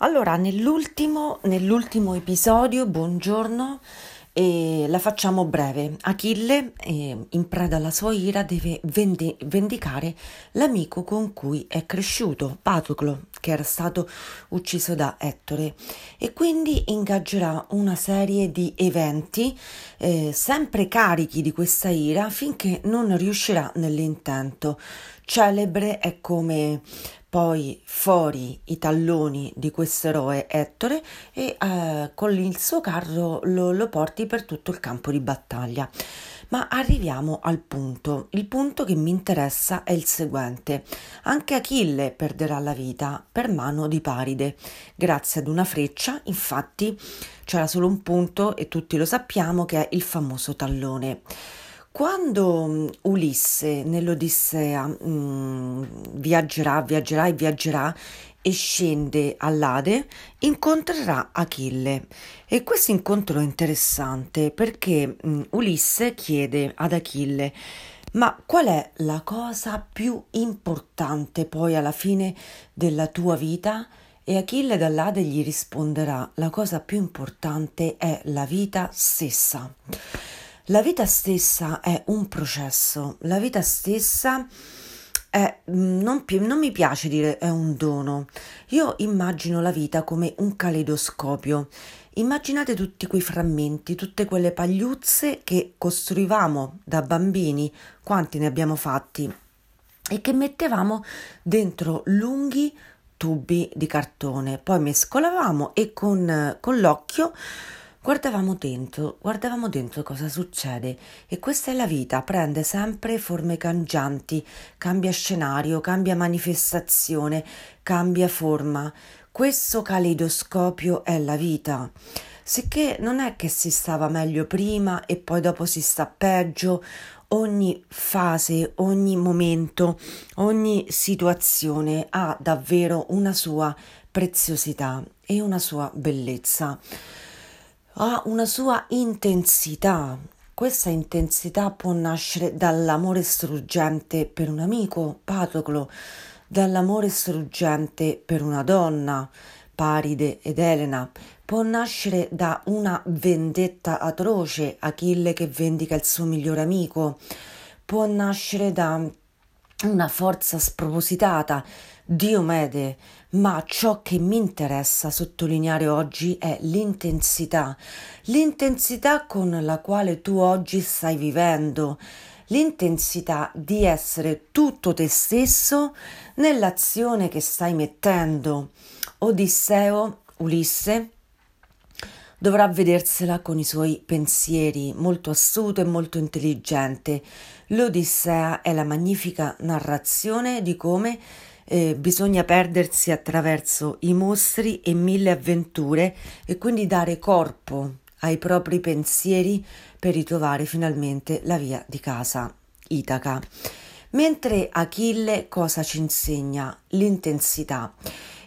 Allora, nell'ultimo, nell'ultimo episodio, buongiorno, e la facciamo breve. Achille, eh, in preda alla sua ira, deve vendi- vendicare l'amico con cui è cresciuto, Patroclo, che era stato ucciso da Ettore, e quindi ingaggerà una serie di eventi eh, sempre carichi di questa ira finché non riuscirà nell'intento. Celebre è come poi fuori i talloni di questo eroe Ettore e eh, con il suo carro lo, lo porti per tutto il campo di battaglia. Ma arriviamo al punto. Il punto che mi interessa è il seguente. Anche Achille perderà la vita per mano di Paride. Grazie ad una freccia, infatti, c'era solo un punto e tutti lo sappiamo che è il famoso tallone. Quando mm, Ulisse nell'Odissea mh, mm, viaggerà, viaggerà e viaggerà e scende all'Ade, incontrerà Achille. E questo incontro è interessante perché mh, mm, Ulisse chiede ad Achille ma qual è la cosa più importante poi alla fine della tua vita? E Achille dall'Ade gli risponderà la cosa più importante è la vita stessa. La vita stessa è un processo, la vita stessa è, mm, non, non, mi piace dire è un dono, io immagino la vita come un caleidoscopio. Immaginate tutti quei frammenti, tutte quelle pagliuzze che costruivamo da bambini, quanti ne abbiamo fatti, e che mettevamo dentro lunghi tubi di cartone, poi mescolavamo e con, con l'occhio Guardavamo dentro, guardavamo dentro cosa succede e questa è la vita, prende sempre forme cangianti, cambia scenario, cambia manifestazione, cambia forma. Questo caleidoscopio è la vita. Sicché non è che si stava meglio prima e poi dopo si sta peggio, ogni fase, ogni momento, ogni situazione ha davvero una sua preziosità e una sua bellezza ha una sua intensità. Questa intensità può nascere dall'amore struggente per un amico, Patroclo, dall'amore struggente per una donna, Paride ed Elena, può nascere da una vendetta atroce, Achille che vendica il suo migliore amico, può nascere da una forza spropositata, Diomede, ma ciò che mi interessa sottolineare oggi è l'intensità, l'intensità con la quale tu oggi stai vivendo, l'intensità di essere tutto te stesso nell'azione che stai mettendo. Odisseo, Ulisse, dovrà vedersela con i suoi pensieri, molto astuto e molto intelligente. L'Odissea è la magnifica narrazione di come eh, bisogna perdersi attraverso i mostri e mille avventure e quindi dare corpo ai propri pensieri per ritrovare finalmente la via di casa, Itaca. Mentre Achille cosa ci insegna? L'intensità.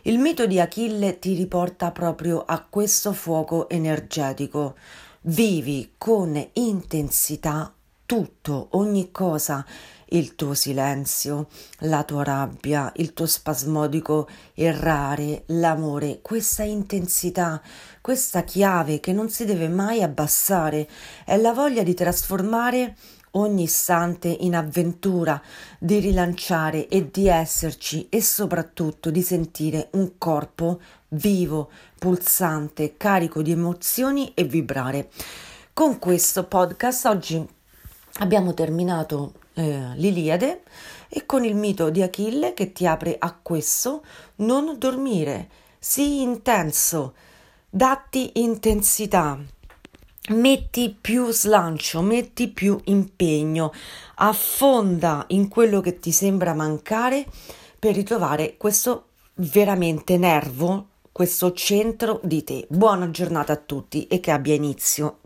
Il mito di Achille ti riporta proprio a questo fuoco energetico. Vivi con intensità tutto, ogni cosa il tuo silenzio, la tua rabbia, il tuo spasmodico errare, l'amore, questa intensità, questa chiave che non si deve mai abbassare, è la voglia di trasformare ogni istante in avventura, di rilanciare e di esserci e soprattutto di sentire un corpo vivo, pulsante, carico di emozioni e vibrare. Con questo podcast oggi abbiamo terminato eh, l'Iliade e con il mito di Achille che ti apre a questo non dormire, sii intenso, datti intensità, metti più slancio, metti più impegno, affonda in quello che ti sembra mancare per ritrovare questo veramente nervo, questo centro di te. Buona giornata a tutti e che abbia inizio